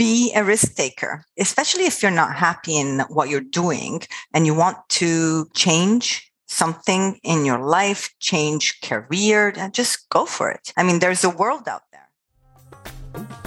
be a risk taker, especially if you're not happy in what you're doing and you want to change something in your life, change career, just go for it. I mean, there's a world out there.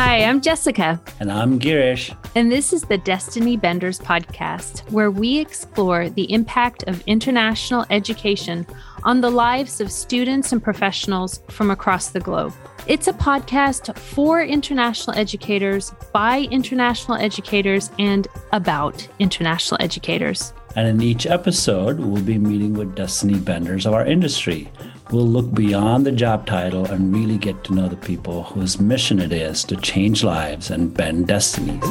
Hi, I'm Jessica. And I'm Girish. And this is the Destiny Benders podcast, where we explore the impact of international education on the lives of students and professionals from across the globe. It's a podcast for international educators, by international educators, and about international educators. And in each episode, we'll be meeting with Destiny Benders of our industry We'll look beyond the job title and really get to know the people whose mission it is to change lives and bend destinies.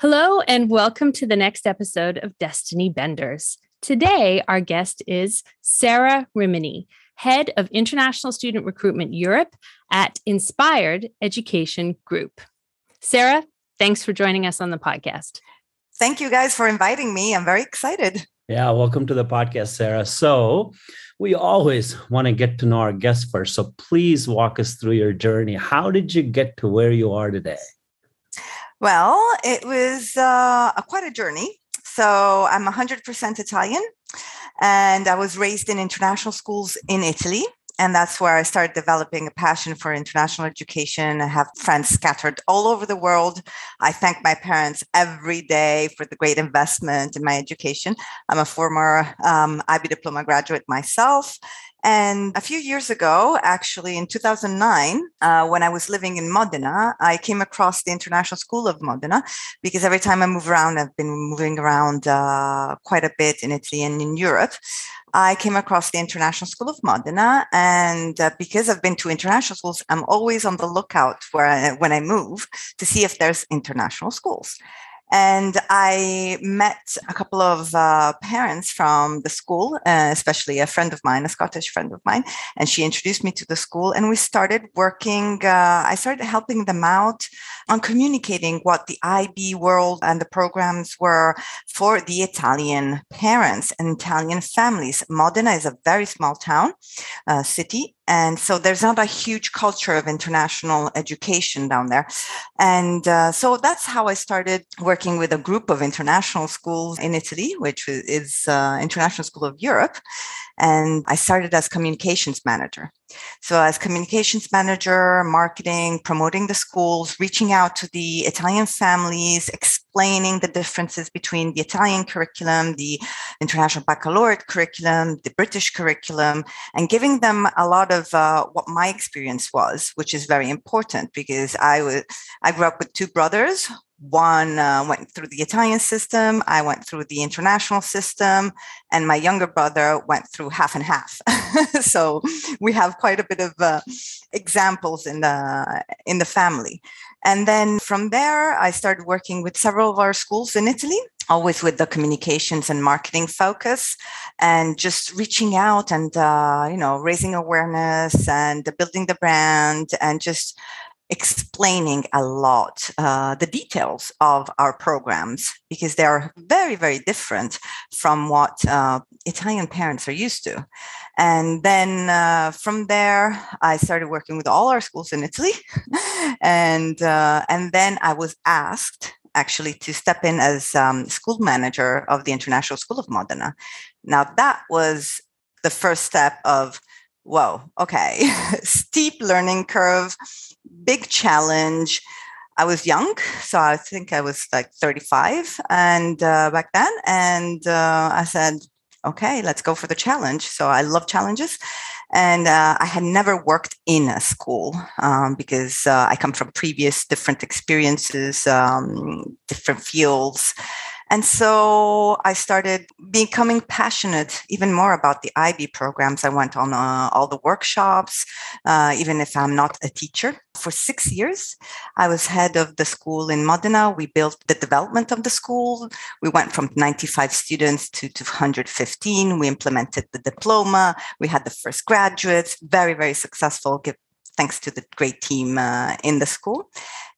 Hello, and welcome to the next episode of Destiny Benders. Today, our guest is Sarah Rimini. Head of International Student Recruitment Europe at Inspired Education Group. Sarah, thanks for joining us on the podcast. Thank you guys for inviting me. I'm very excited. Yeah, welcome to the podcast, Sarah. So, we always want to get to know our guests first. So, please walk us through your journey. How did you get to where you are today? Well, it was uh, a, quite a journey. So, I'm 100% Italian. And I was raised in international schools in Italy. And that's where I started developing a passion for international education. I have friends scattered all over the world. I thank my parents every day for the great investment in my education. I'm a former um, IB diploma graduate myself. And a few years ago, actually in 2009, uh, when I was living in Modena, I came across the International School of Modena because every time I move around, I've been moving around uh, quite a bit in Italy and in Europe. I came across the International School of Modena, and uh, because I've been to international schools, I'm always on the lookout where I, when I move to see if there's international schools. And I met a couple of uh, parents from the school, uh, especially a friend of mine, a Scottish friend of mine, and she introduced me to the school. And we started working, uh, I started helping them out on communicating what the IB world and the programs were for the Italian parents and Italian families. Modena is a very small town, uh, city, and so there's not a huge culture of international education down there. And uh, so that's how I started working with a group of international schools in Italy, which is uh, International School of Europe. And I started as communications manager. So, as communications manager, marketing, promoting the schools, reaching out to the Italian families, explaining the differences between the Italian curriculum, the international baccalaureate curriculum, the British curriculum, and giving them a lot of uh, what my experience was, which is very important because I was I grew up with two brothers one uh, went through the Italian system, I went through the international system, and my younger brother went through half and half. so we have quite a bit of uh, examples in the in the family. And then from there, I started working with several of our schools in Italy, always with the communications and marketing focus, and just reaching out and uh, you know raising awareness and building the brand and just explaining a lot uh, the details of our programs because they are very, very different from what uh, Italian parents are used to. And then uh, from there, I started working with all our schools in Italy, and uh, and then I was asked actually to step in as um, school manager of the International School of Modena. Now that was the first step of whoa, okay, steep learning curve big challenge. I was young, so I think I was like 35 and uh, back then. And uh, I said, okay, let's go for the challenge. So I love challenges. And uh, I had never worked in a school um, because uh, I come from previous different experiences, um, different fields. And so I started becoming passionate even more about the IB programs. I went on uh, all the workshops, uh, even if I'm not a teacher. For six years, I was head of the school in Modena. We built the development of the school. We went from 95 students to 215. We implemented the diploma. We had the first graduates, very, very successful thanks to the great team uh, in the school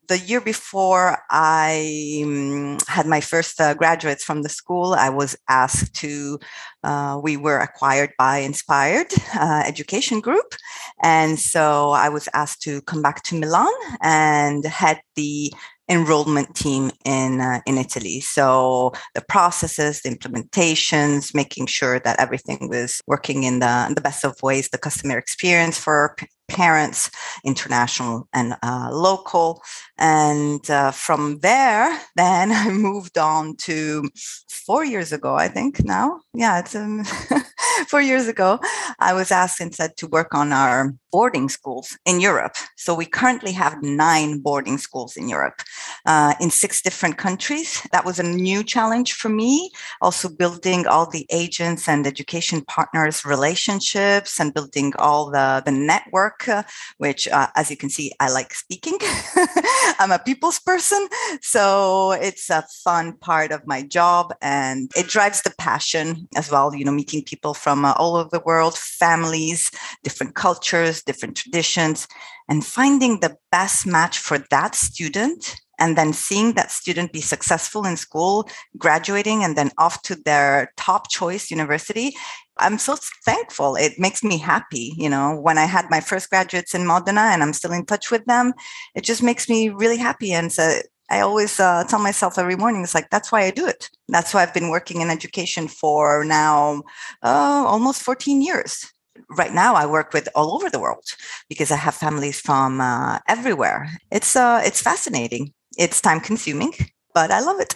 the year before I um, had my first uh, graduates from the school, I was asked to, uh, we were acquired by Inspired uh, Education Group. And so I was asked to come back to Milan and head the enrollment team in uh, in Italy. So the processes, the implementations, making sure that everything was working in the, the best of ways, the customer experience for parents, international and uh, local. And uh, from there, then I moved on to four years ago, I think now. Yeah, it's um, four years ago. I was asked and said to work on our boarding schools in Europe. So we currently have nine boarding schools in Europe uh, in six different countries. That was a new challenge for me. Also building all the agents and education partners relationships and building all the, the network, uh, which uh, as you can see, I like speaking. I'm a people's person. So it's a fun part of my job and it drives the passion as well, you know, meeting people from uh, all over the world, families, different cultures, different traditions, and finding the best match for that student and then seeing that student be successful in school, graduating, and then off to their top choice university. I'm so thankful. It makes me happy. You know, when I had my first graduates in Modena and I'm still in touch with them, it just makes me really happy. And so I always uh, tell myself every morning, it's like, that's why I do it. That's why I've been working in education for now uh, almost 14 years right now I work with all over the world because I have families from uh, everywhere. It's uh, it's fascinating. It's time consuming, but I love it.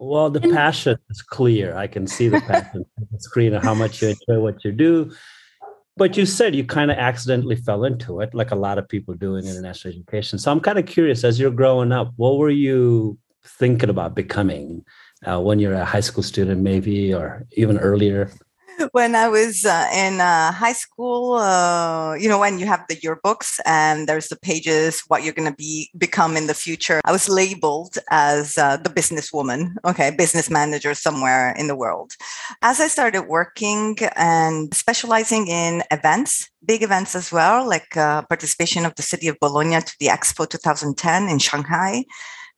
well, the passion is clear. I can see the passion on the screen of how much you enjoy what you do. But you said you kind of accidentally fell into it, like a lot of people do in international education. So I'm kind of curious, as you're growing up, what were you thinking about becoming uh, when you're a high school student, maybe, or even earlier? when I was uh, in uh, high school, uh, you know, when you have the yearbooks and there's the pages, what you're going to be become in the future, I was labeled as uh, the businesswoman, okay, business manager somewhere in the world. As I started working and specializing in events, big events as well, like uh, participation of the city of Bologna to the Expo 2010 in Shanghai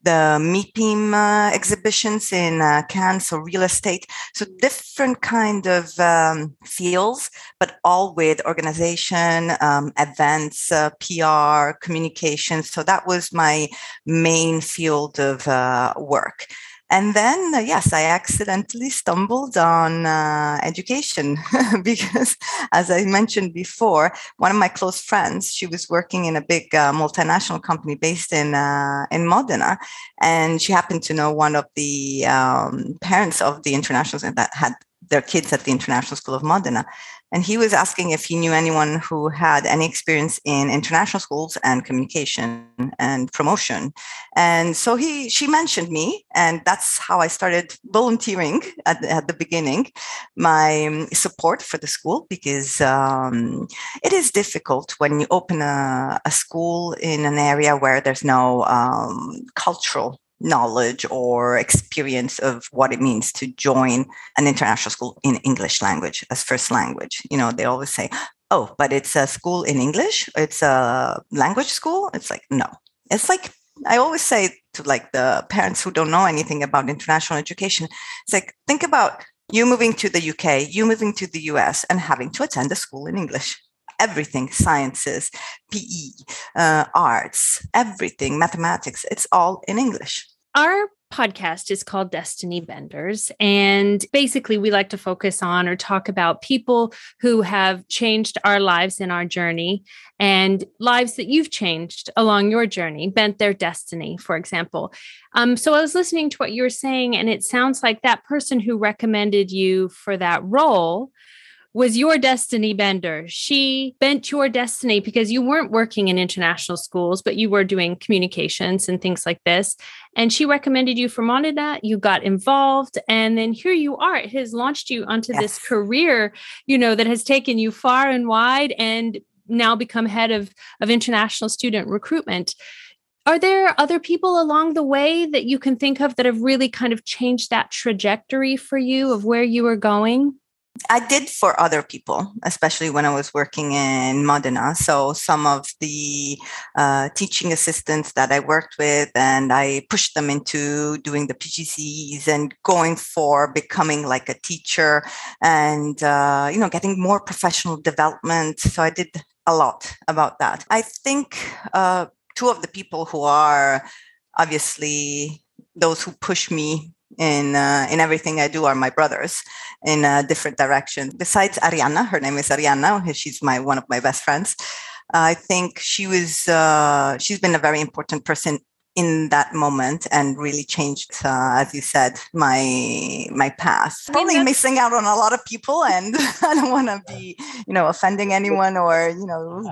the MIPIM uh, exhibitions in uh, Cannes, so real estate, so different kind of um, fields, but all with organization, um, events, uh, PR, communication. So that was my main field of uh, work. And then, uh, yes, I accidentally stumbled on uh, education because, as I mentioned before, one of my close friends, she was working in a big uh, multinational company based in uh, in Modena, and she happened to know one of the um, parents of the internationals that had their kids at the International School of Modena. And he was asking if he knew anyone who had any experience in international schools and communication and promotion. And so he she mentioned me, and that's how I started volunteering at, at the beginning, my um, support for the school because um, it is difficult when you open a, a, school in an area where there's no um, cultural knowledge or experience of what it means to join an international school in English language as first language. You know, they always say, oh, but it's a school in English, it's a language school. It's like, no. It's like, I always say to like the parents who don't know anything about international education, it's like, think about you moving to the UK, you moving to the US, and having to attend a school in English everything sciences, PE, uh, arts, everything, mathematics. It's all in English. Our podcast is called Destiny Benders. And basically, we like to focus on or talk about people who have changed our lives in our journey and lives that you've changed along your journey, bent their destiny, for example. Um, so I was listening to what you were saying, and it sounds like that person who recommended you for that role was your destiny bender. She bent your destiny because you weren't working in international schools, but you were doing communications and things like this. And she recommended you for Modena. You got involved, and then here you are. It has launched you onto yes. this career, you know, that has taken you far and wide, and now become head of of international student recruitment. Are there other people along the way that you can think of that have really kind of changed that trajectory for you of where you were going? I did for other people, especially when I was working in Modena. So some of the uh, teaching assistants that I worked with, and I pushed them into doing the PGCEs and going for becoming like a teacher, and uh, you know, getting more professional development. So I did a lot about that. I think uh, two of the people who are obviously those who push me in uh, in everything I do are my brothers in a different direction. Besides Ariana, her name is Ariana. She's my one of my best friends. I think she was uh, she's been a very important person in that moment and really changed uh, as you said my my path probably missing out on a lot of people and i don't want to be you know offending anyone or you know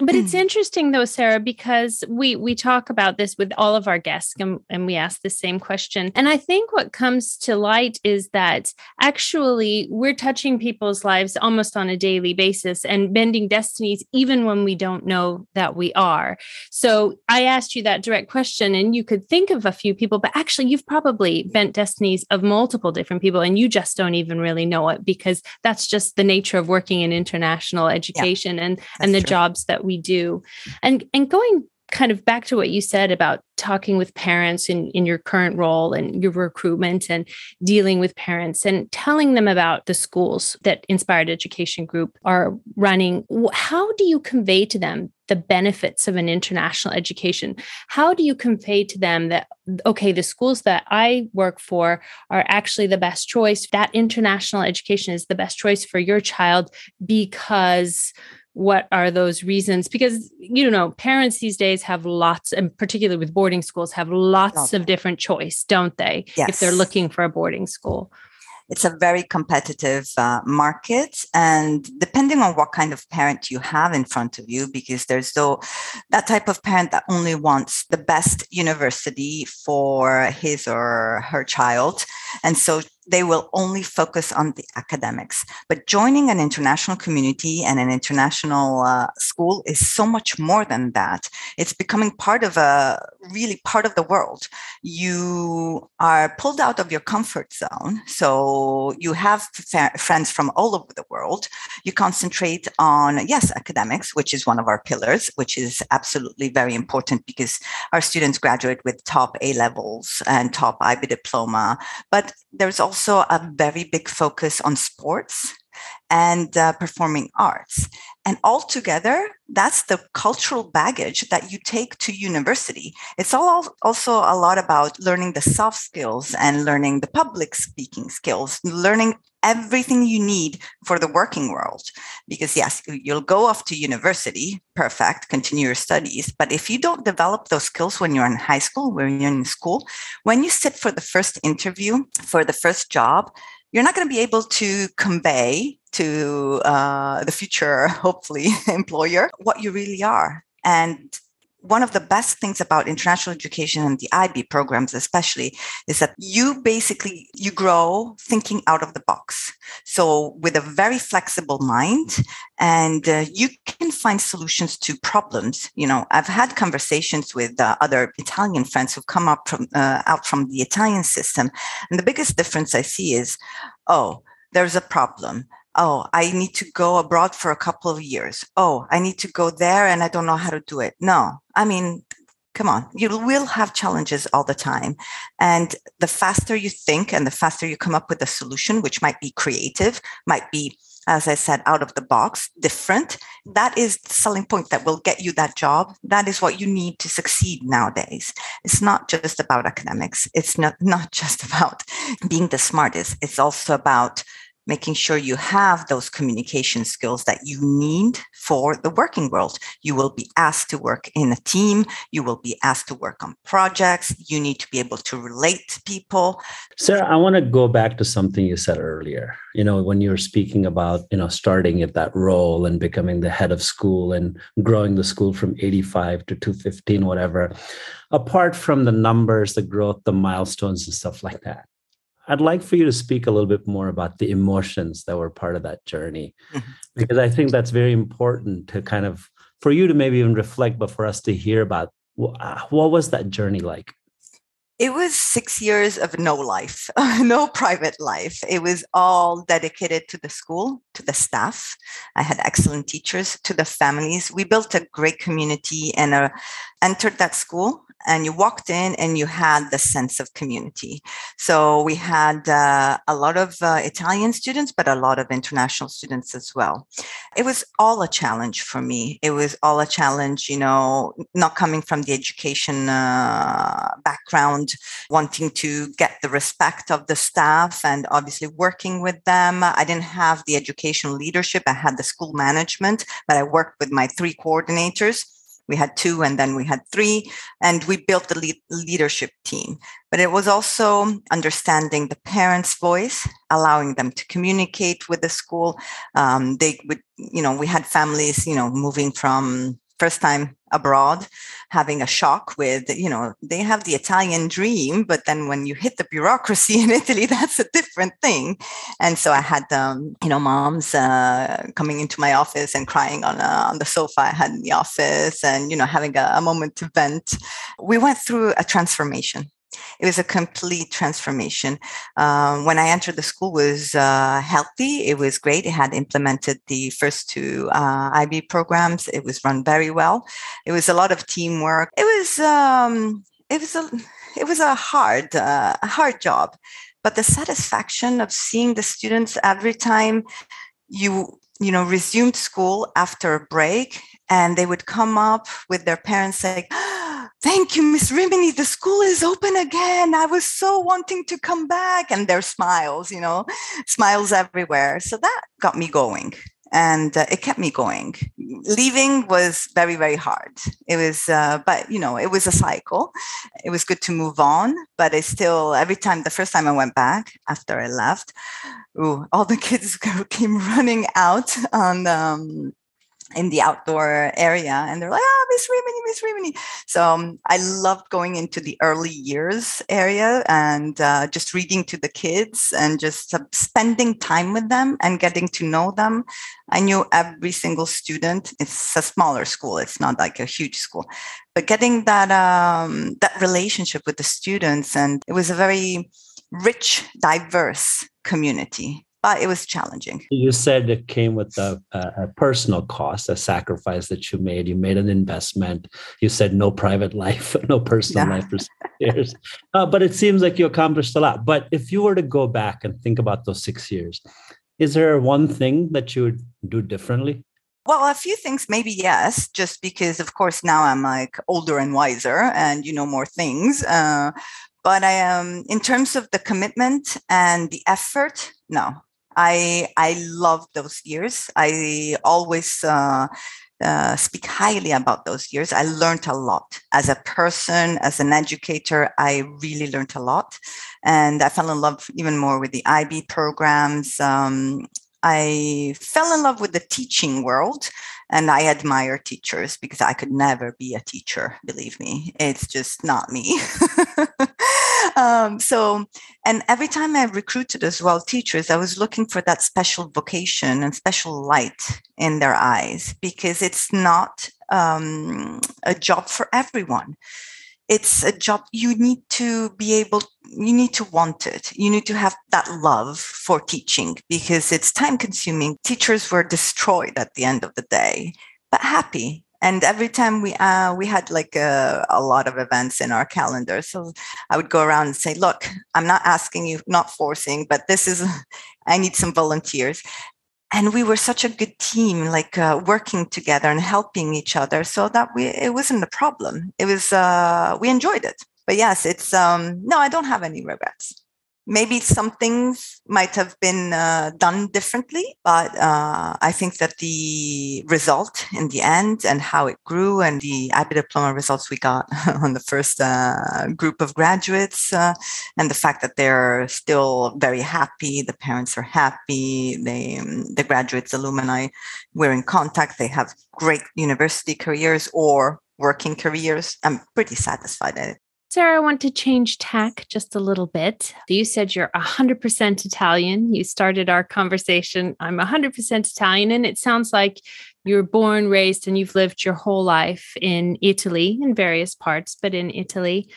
but it's mm. interesting though sarah because we we talk about this with all of our guests and, and we ask the same question. And i think what comes to light is that actually we're touching people's lives almost on a daily basis and bending destinies even when we don't know that we are. So i asked you that direct question question and you could think of a few people, but actually you've probably bent destinies of multiple different people and you just don't even really know it because that's just the nature of working in international education yeah, and and the true. jobs that we do. And and going kind of back to what you said about talking with parents in, in your current role and your recruitment and dealing with parents and telling them about the schools that Inspired Education Group are running. How do you convey to them the benefits of an international education? How do you convey to them that, okay, the schools that I work for are actually the best choice? That international education is the best choice for your child because what are those reasons? Because you know parents these days have lots and particularly with boarding schools have lots of different choice don't they yes. if they're looking for a boarding school? It's a very competitive uh, market and depending on what kind of parent you have in front of you because there's though that type of parent that only wants the best university for his or her child and so they will only focus on the academics. But joining an international community and an international uh, school is so much more than that. It's becoming part of a really part of the world. You are pulled out of your comfort zone. So you have friends from all over the world. You concentrate on, yes, academics, which is one of our pillars, which is absolutely very important because our students graduate with top A levels and top IB diploma. But there's also also a very big focus on sports and uh, performing arts. And altogether, that's the cultural baggage that you take to university. It's all also a lot about learning the soft skills and learning the public speaking skills, learning everything you need for the working world. Because, yes, you'll go off to university, perfect, continue your studies. But if you don't develop those skills when you're in high school, when you're in school, when you sit for the first interview, for the first job, you're not going to be able to convey to uh, the future, hopefully, employer what you really are. And one of the best things about international education and the IB programs especially is that you basically you grow thinking out of the box. So with a very flexible mind and uh, you can find solutions to problems. You know, I've had conversations with uh, other Italian friends who've come up from uh, out from the Italian system and the biggest difference I see is oh, there's a problem oh, I need to go abroad for a couple of years. Oh, I need to go there and I don't know how to do it. No, I mean, come on, you will have challenges all the time. And the faster you think and the faster you come up with a solution, which might be creative, might be, as I said, out of the box, different, that is the selling point that will get you that job. That is what you need to succeed nowadays. It's not just about academics. It's not, not just about being the smartest. It's also about making sure you have those communication skills that you need for the working world. You will be asked to work in a team. You will be asked to work on projects. You need to be able to relate to people. Sarah, I want to go back to something you said earlier. You know, when you were speaking about, you know, starting at that role and becoming the head of school and growing the school from 85 to 215, whatever, apart from the numbers, the growth, the milestones and stuff like that I'd like for you to speak a little bit more about the emotions that were part of that journey, mm-hmm. because I think that's very important to kind of for you to maybe even reflect, but for us to hear about uh, what was that journey like. It was six years of no life, no private life. It was all dedicated to the school, to the staff. I had excellent teachers, to the families. We built a great community and uh, entered that school and you walked in and you had the sense of community. So we had uh, a lot of uh, Italian students, but a lot of international students as well. It was all a challenge for me. It was all a challenge, you know, not coming from the education uh, background, wanting to get the respect of the staff and obviously working with them. I didn't have the educational leadership. I had the school management, but I worked with my three coordinators we had two and then we had three and we built the leadership team. But it was also understanding the parents voice allowing them to communicate with the school. Um, they would you know we had families you know moving from first time abroad having a shock with you know they have the italian dream but then when you hit the bureaucracy in italy that's a different thing. And so i had um, you know moms uh, coming into my office and crying on, uh, on the sofa i had in the office and you know having a, a moment to vent. We went through a transformation it was a complete transformation. Um, when I entered the school, was uh, healthy. It was great. It had implemented the first two uh, IB programs. It was run very well. It was a lot of teamwork. It was um, it was a it was a hard uh, hard job, but the satisfaction of seeing the students every time you you know resumed school after a break and they would come up with their parents saying thank you, Miss Rimini. The school is open again. I was so wanting to come back. And their smiles, you know, smiles everywhere. So that got me going and uh, it kept me going. Leaving was very, very hard. It was, uh, but you know, it was a cycle. It was good to move on, but it's still, every time, the first time I went back after I left, ooh, all the kids came running out on, um, in the outdoor area and they're like ah oh, miss rimini miss rimini. So um, i loved going into the early years area and uh, just reading to the kids and just uh, spending time with them and getting to know them. I knew every single student. It's a smaller school. It's not like a huge school. But getting that um, that relationship with the students and it was a very rich diverse community but it was challenging. You said it came with a, a, personal cost, a sacrifice that you made. You made an investment. You said no private life, no personal yeah. life for six years. Uh, but it seems like you accomplished a lot. But if you were to go back and think about those six years, is there one thing that you would do differently? Well, a few things, maybe yes, just because, of course, now I'm like older and wiser and you know more things. Uh, but I am, um, in terms of the commitment and the effort, no, I I love those years. I always uh, uh, speak highly about those years. I learned a lot as a person, as an educator. I really learned a lot, and I fell in love even more with the IB programs. Um, I fell in love with the teaching world and I admire teachers because I could never be a teacher, believe me. It's just not me. um, so, and every time I recruited as well teachers, I was looking for that special vocation and special light in their eyes because it's not um, a job for everyone. It's a job you need to be able you need to want it. You need to have that love for teaching because it's time consuming. Teachers were destroyed at the end of the day but happy and every time we uh, we had like a, a, lot of events in our calendar so i would go around and say look i'm not asking you not forcing but this is i need some volunteers. And we were such a good team like uh, working together and helping each other so that we it wasn't a problem. It was uh, we enjoyed it. But yes it's um no i don't have any regrets maybe some things might have been uh, done differently, but uh, I think that the result in the end and how it grew and the IB diploma results we got on the first uh, group of graduates uh, and the fact that they're still very happy, the parents are happy, they, the graduates, alumni, we're in contact, they have great university careers or working careers. I'm pretty satisfied Sarah, I want to change tack just a little bit. You said you're 100% Italian. You started our conversation. I'm 100% Italian. And it sounds like you were born, raised, and you've lived your whole life in Italy, in various parts, but in Italy.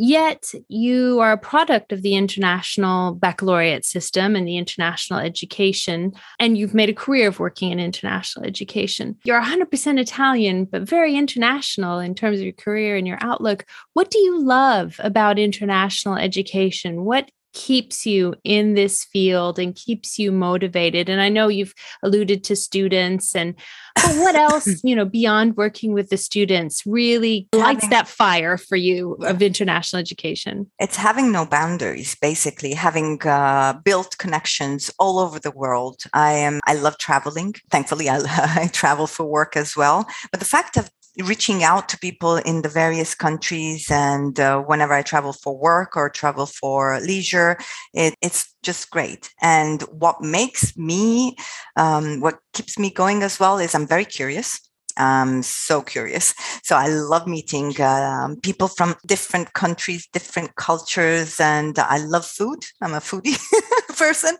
Yet you are a product of the international baccalaureate system and the international education, and you've made a career of working in international education. You're 100% Italian, but very international in terms of your career and your outlook. What do you love about international education? What keeps you in this field and keeps you motivated and i know you've alluded to students and but what else you know beyond working with the students really lights that fire for you of international education? It's having no boundaries basically having uh, built connections all over the world. I am i love traveling. Thankfully I, I travel for work as well. But the fact of reaching out to people in the various countries and uh, whenever i travel for work or travel for leisure it, it's just great and what makes me um, what keeps me going as well is i'm very curious I'm so curious. So I love meeting um, people from different countries, different cultures, and I love food. I'm a foodie person.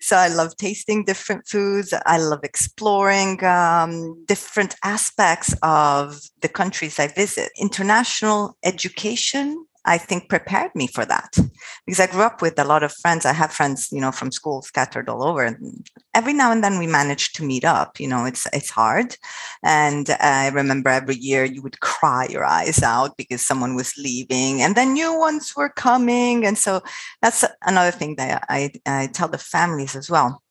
So I love tasting different foods. I love exploring um, different aspects of the countries I visit. International education I think prepared me for that because I grew up with a lot of friends. I have friends, you know, from school scattered all over. Every now and then we managed to meet up. You know, it's it's hard. And I remember every year you would cry your eyes out because someone was leaving, and then new ones were coming. And so that's another thing that I, I tell the families as well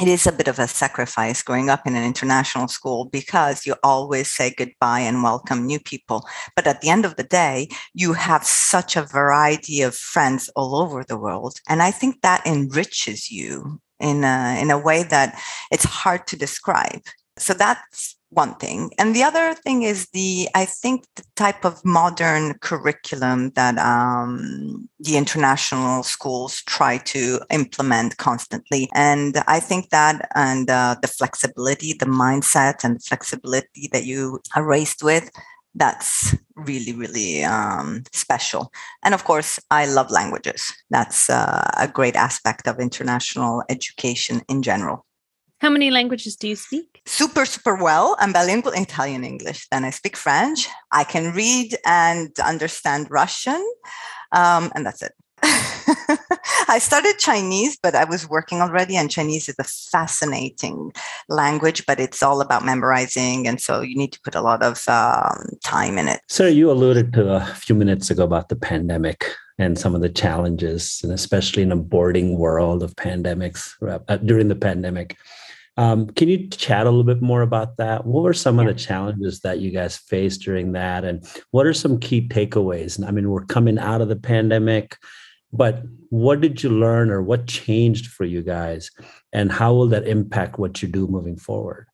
it is a bit of a sacrifice growing up in an international school because you always say goodbye and welcome new people. But at the end of the day, you have such a variety of friends all over the world. And I think that enriches you in a, in a way that it's hard to describe. So that's one thing. And the other thing is the, I think, the type of modern curriculum that um, the international schools try to implement constantly. And I think that and uh, the flexibility, the mindset and flexibility that you are raised with, that's really, really um, special. And of course, I love languages. That's uh, a great aspect of international education in general. How many languages do you speak? Super, super well. I'm bilingual in Italian English. Then I speak French. I can read and understand Russian. Um, and that's it. I started Chinese, but I was working already, and Chinese is a fascinating language, but it's all about memorizing. And so you need to put a lot of um, time in it. So, you alluded to a few minutes ago about the pandemic and some of the challenges, and especially in a boarding world of pandemics uh, during the pandemic. Um, can you chat a little bit more about that? What were some yeah. of the challenges that you guys faced during that? And what are some key takeaways? And I mean, we're coming out of the pandemic, but what did you learn or what changed for you guys? And how will that impact what you do moving forward?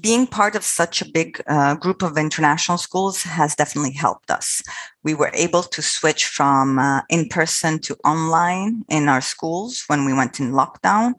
being part of such a big uh, group of international schools has definitely helped us. We were able to switch from uh, in person to online in our schools when we went in lockdown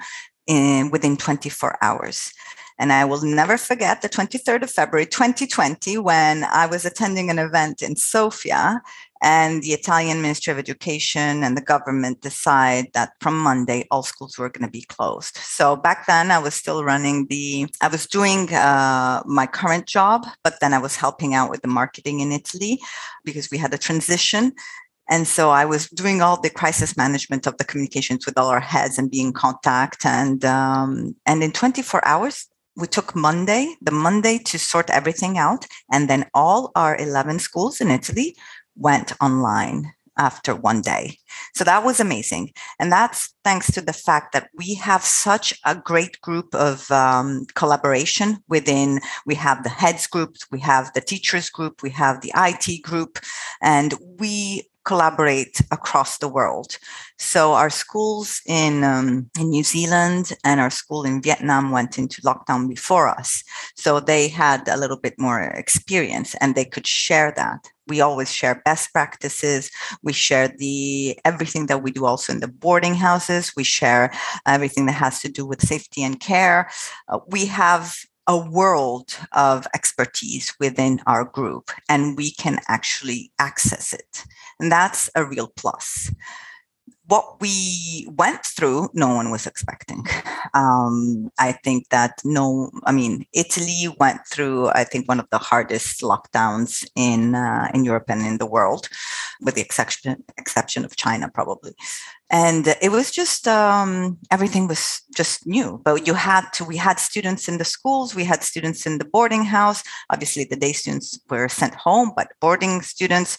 in, within 24 hours. And I will never forget the 23rd of February 2020 when I was attending an event in Sofia and the Italian Ministry of Education and the government decide that from Monday all schools were going to be closed. So back then I was still running the, I was doing uh, my current job, but then I was helping out with the marketing in Italy because we had a transition. And so I was doing all the crisis management of the communications with all our heads and being in contact. And um, and in 24 hours, we took Monday, the Monday to sort everything out, and then all our 11 schools in Italy went online after one day. So that was amazing. And that's thanks to the fact that we have such a great group of um, collaboration within, we have the heads group, we have the teachers group, we have the IT group, and we collaborate across the world. So our schools in um, in New Zealand and our school in Vietnam went into lockdown before us, so they had a little bit more experience and they could share that. We always share best practices. We share the everything that we do also in the boarding houses. We share everything that has to do with safety and care. Uh, we have a world of expertise within our group and we can actually access it. And that's a real plus. What we went through, no one was expecting. Um, I think that no, I mean, Italy went through, I think, one of the hardest lockdowns in uh, in Europe and in the world, with the exception exception of China, probably. And it was just um, everything was just new. But you had to. We had students in the schools. We had students in the boarding house. Obviously, the day students were sent home, but boarding students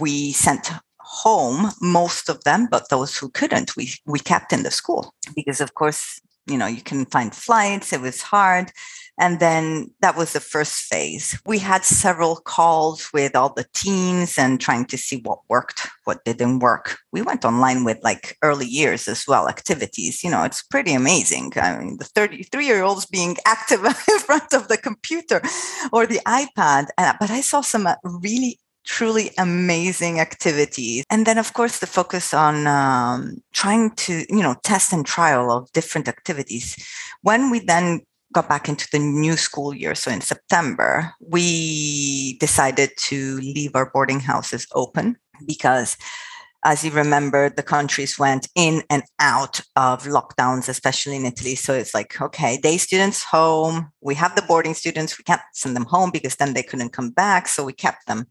we sent home most of them but those who couldn't we we kept in the school. Because of course you know you can find flights it was hard. And then that was the first phase. We had several calls with all the teams and trying to see what worked what didn't work. We went online with like early years as well activities. You know it's pretty amazing. I mean the 33 year olds being active in front of the computer or the ipad. But i saw some uh, really truly amazing activities. And then, of course, the focus on um, trying to, you know, test and trial of different activities. When we then got back into the new school year, so in September, we decided to leave our boarding houses open because as you remember, the countries went in and out of lockdowns, especially in Italy. So it's like, okay, day students home. We have the boarding students. We can't send them home because then they couldn't come back. So we kept them.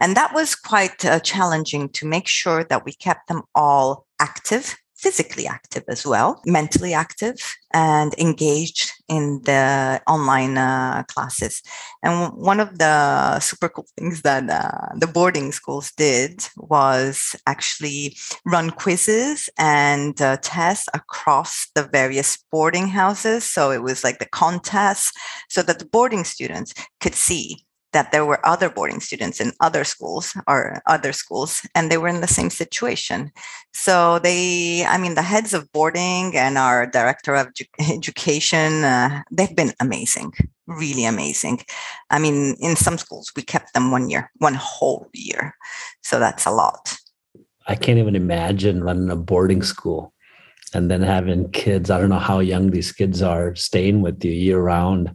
And that was quite uh, challenging to make sure that we kept them all active, physically active as well, mentally active, and engaged in the online uh, classes. And one of the super cool things that uh, the boarding schools did was actually run quizzes and uh, tests across the various boarding houses. So it was like the contests so that the boarding students could see that there were other boarding students in other schools or other schools and they were in the same situation. So they i mean the heads of boarding and our director of edu- education uh, they've been amazing really amazing. I mean in some schools we kept them one year one whole year. So that's a lot. I can't even imagine running a boarding school and then having kids. I don't know how young these kids are staying with you year round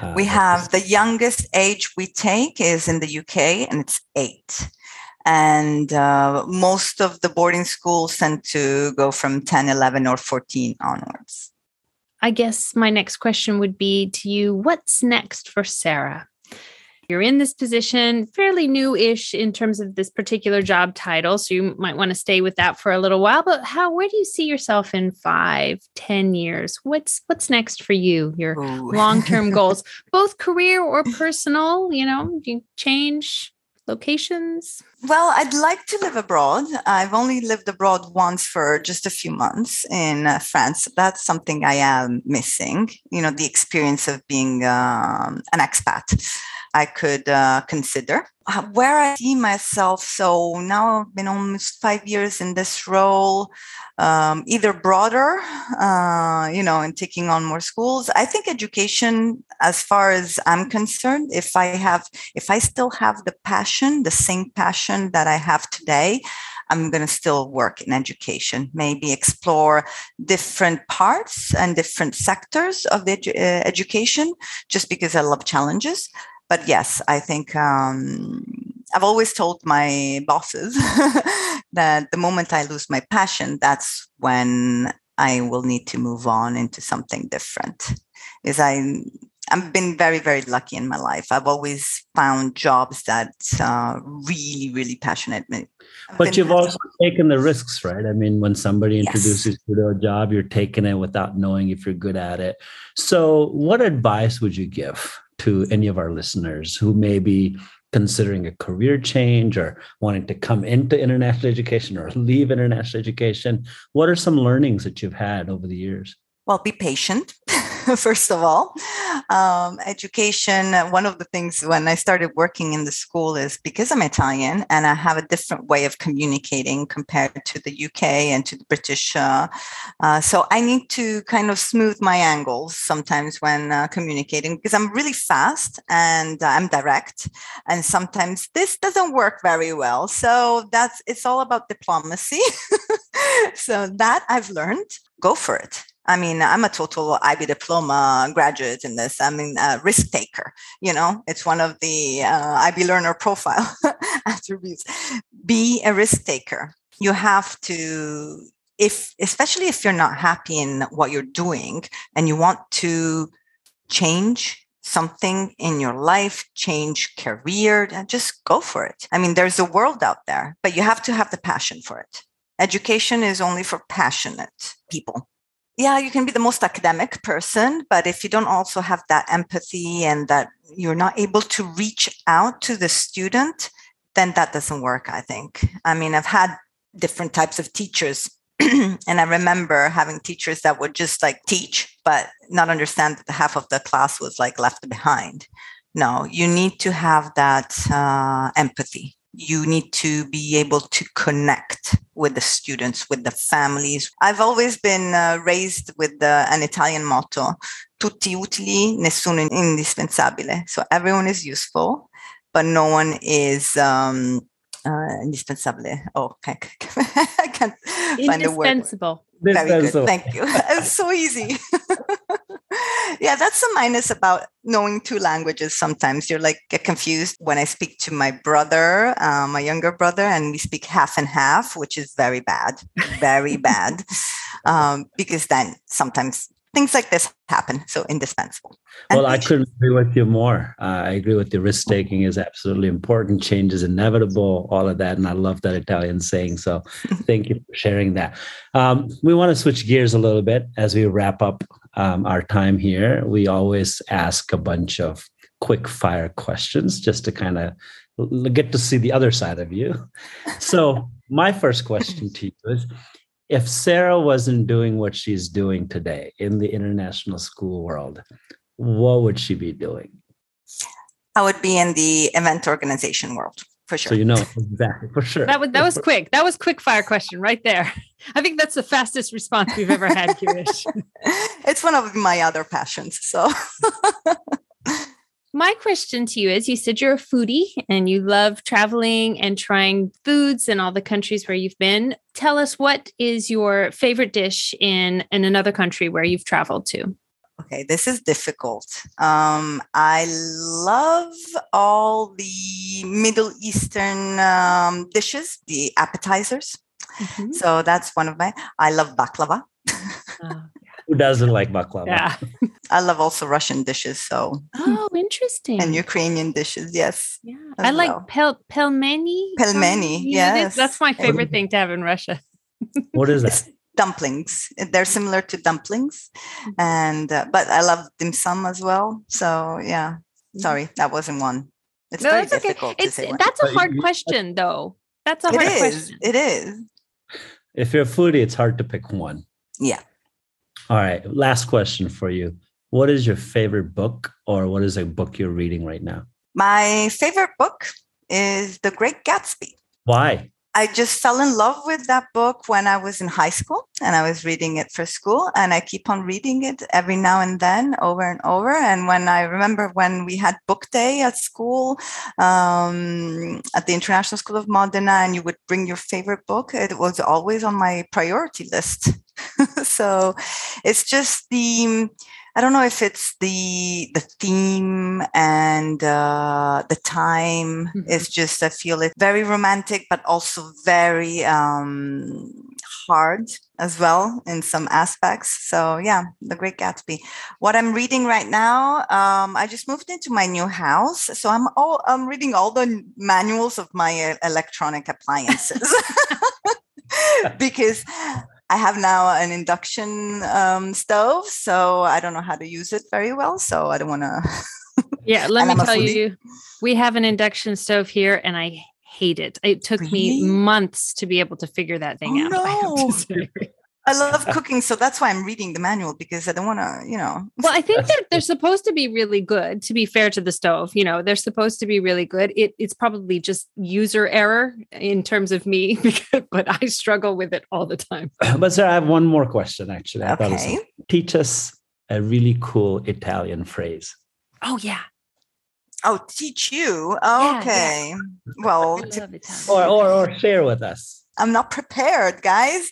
uh, we have the youngest age we take is in the UK, and it's eight. And uh, most of the boarding schools tend to go from 10, 11, or 14 onwards. I guess my next question would be to you what's next for Sarah? You're in this position fairly new-ish in terms of this particular job title so you might want to stay with that for a little while but how where do you see yourself in five ten years what's what's next for you your long-term goals both career or personal you know do you change locations? Well, I'd like to live abroad. I've only lived abroad once for just a few months in uh, France. That's something I am missing, you know, the experience of being um, an expat. I could uh, consider. Uh, where I see myself, so now I've been almost five years in this role, um, either broader, uh, you know, and taking on more schools. I think education, as far as I'm concerned, if I have, if I still have the passion, the same passion that I have today, I'm going to still work in education, maybe explore different parts and different sectors of the edu- uh, education, just because I love challenges but yes, I think um, I've always told my bosses that the moment I lose my passion, that's when I will need to move on into something different. Is I I've been very, very lucky in my life. I've always found jobs that uh, really, really passionate me. but you've also taken the risks, right? I mean, when somebody introduces yes. you to a job, you're taking it without knowing if you're good at it. So, what advice would you give to any of our listeners who may be considering a career change or wanting to come into international education or leave international education? What are some learnings that you've had over the years? Well, be patient. first of all. Um, education, one of the things when I started working in the school is because I'm Italian and I have a different way of communicating compared to the UK and to the British. Uh, uh, so I need to kind of smooth my angles sometimes when uh, communicating because I'm really fast and I'm direct. And sometimes this doesn't work very well. So that's it's all about diplomacy. so that I've learned. Go for it I mean, I'm a total IB diploma graduate in this. I mean, a risk taker. You know, it's one of the uh, IB learner profile attributes. Be a risk taker. you have to if especially if you're not happy in what you're doing and you want to change something in your life change career just go for it i mean there's a world out there but you have to have the passion for it education is only for passionate people yeah you can be the most academic person but if you don't also have that empathy and that you're not able to reach out to the student then that doesn't work i think i mean i've had different types of teachers and I remember having teachers that would just like teach, but not understand that half of the class was like left behind. No, you need to have that uh, empathy. You need to be able to connect with the students, with the families. I've always been uh, raised with the, an Italian motto tutti utili, nessuno indispensabile. So everyone is useful, but no one is um, uh, indispensable. Oh, I can't find the word. Indispensable. Very good. Thank you. it's so easy. yeah, that's the minus about knowing two languages. Sometimes you're like get confused when I speak to my brother, uh, my younger brother, and we speak half and half, which is very bad, very bad. Um, because then sometimes things like this happen. So indispensable. And well, I couldn't agree with you more. Uh, I agree with you. Risk taking is absolutely important. Change is inevitable. All of that, and I love that Italian saying. So, thank you for sharing that. Um, we want to switch gears a little bit as we wrap up um, our time here. We always ask a bunch of quick fire questions just to kind of get to see the other side of you. So, my first question to you is if Sarah wasn't doing what she's doing today in the international school world, what would she be doing? I would be in the event organization world for sure. So you know exactly for sure. That was that was quick. That was quick fire question right there. I think that's the fastest response we've ever had, Kirish. it's one of my other passions. So my question to you is you said you're a foodie and you love traveling and trying foods in all the countries where you've been. Tell us what is your favorite dish in, in another country where you've traveled to? Okay, this is difficult. Um, I love all the Middle Eastern um, dishes, the appetizers. Mm-hmm. So that's one of my. I love baklava. Uh, who doesn't like baklava? Yeah. I love also Russian dishes. So. Oh, interesting. And Ukrainian dishes, yes. Yeah. I like well. pel- pelmeni. Pelmeni, yes. That's my favorite thing to have in Russia. what is that? Dumplings. They're similar to dumplings, mm-hmm. and uh, but I love dim sum as well. So yeah, sorry, that wasn't one. It's no, very difficult okay. to say. That's a hard question, though. That's a hard it is. question. It is. If you're a foodie, it's hard to pick one. Yeah. All right. Last question for you. What is your favorite book or what is a book you're reading right now? My favorite book is The Great Gatsby. Why? I just fell in love with that book when I was in high school and I was reading it for school and I keep on reading it every now and then over and over. And when I remember when we had book day at school, um, at the International School of Modena, and you would bring your favorite book, it was always on my priority list. so it's just the I don't know if it's the the theme and uh, the time. Mm-hmm. It's just I feel it very romantic, but also very um, hard as well in some aspects. So yeah, The Great Gatsby. What I'm reading right now, um, I just moved into my new house, so I'm all I'm reading all the manuals of my uh, electronic appliances. because I have now an induction um, stove, so I don't know how to use it very well. So I don't want to. yeah, let me tell you, we have an induction stove here, and I hate it. It took really? me months to be able to figure that thing oh, out. No. I love cooking, so that's why I'm reading the manual because I don't want to, you know. Well, I think that they're supposed to be really good. To be fair to the stove, you know, they're supposed to be really good. It, it's probably just user error in terms of me, but I struggle with it all the time. But sir, I have one more question. Actually, I okay. teach us a really cool Italian phrase. Oh yeah. Oh, teach you. okay. Yeah, yeah. Well, or, or or share with us. I'm not prepared, guys.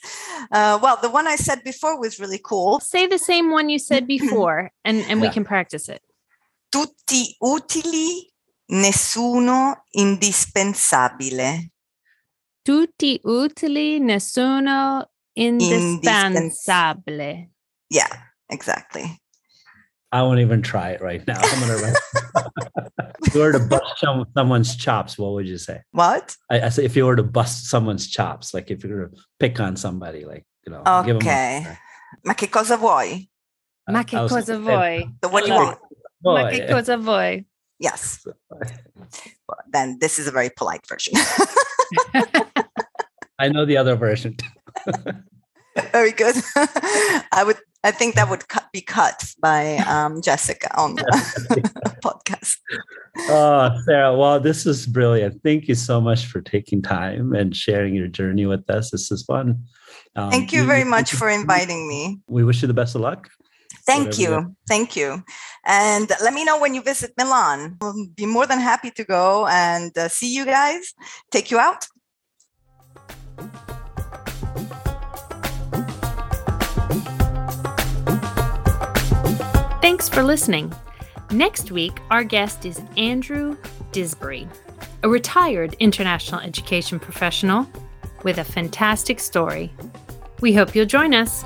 Uh, well, the one I said before was really cool. Say the same one you said before, and, and yeah. we can practice it. Tutti utili, nessuno indispensabile. tutti utili, nessuno indispensabile. Yeah, exactly. I won't even try it right now. I'm gonna. if you were to bust some, someone's chops, what would you say? What? I, I say if you were to bust someone's chops, like if you were to pick on somebody, like you know. give 'em a- Ok. Ma che cosa vuoi? Ma I che was cosa gonna say, vuoi? So what do you want? Boy. want? Ma che boy. cosa vuoi? Yes. Well, then this is a very polite version. I know the other version. very good. I would. I think that would cut, be cut by um, Jessica on the podcast. Oh, Sarah, well, this is brilliant. Thank you so much for taking time and sharing your journey with us. This is fun. Um, Thank you very much for inviting me. We wish you the best of luck. Thank you. Thank you. And let me know when you visit Milan. I'll be more than happy to go and uh, see you guys, take you out. Thanks for listening. Next week, our guest is Andrew Disbury, a retired international education professional with a fantastic story. We hope you'll join us.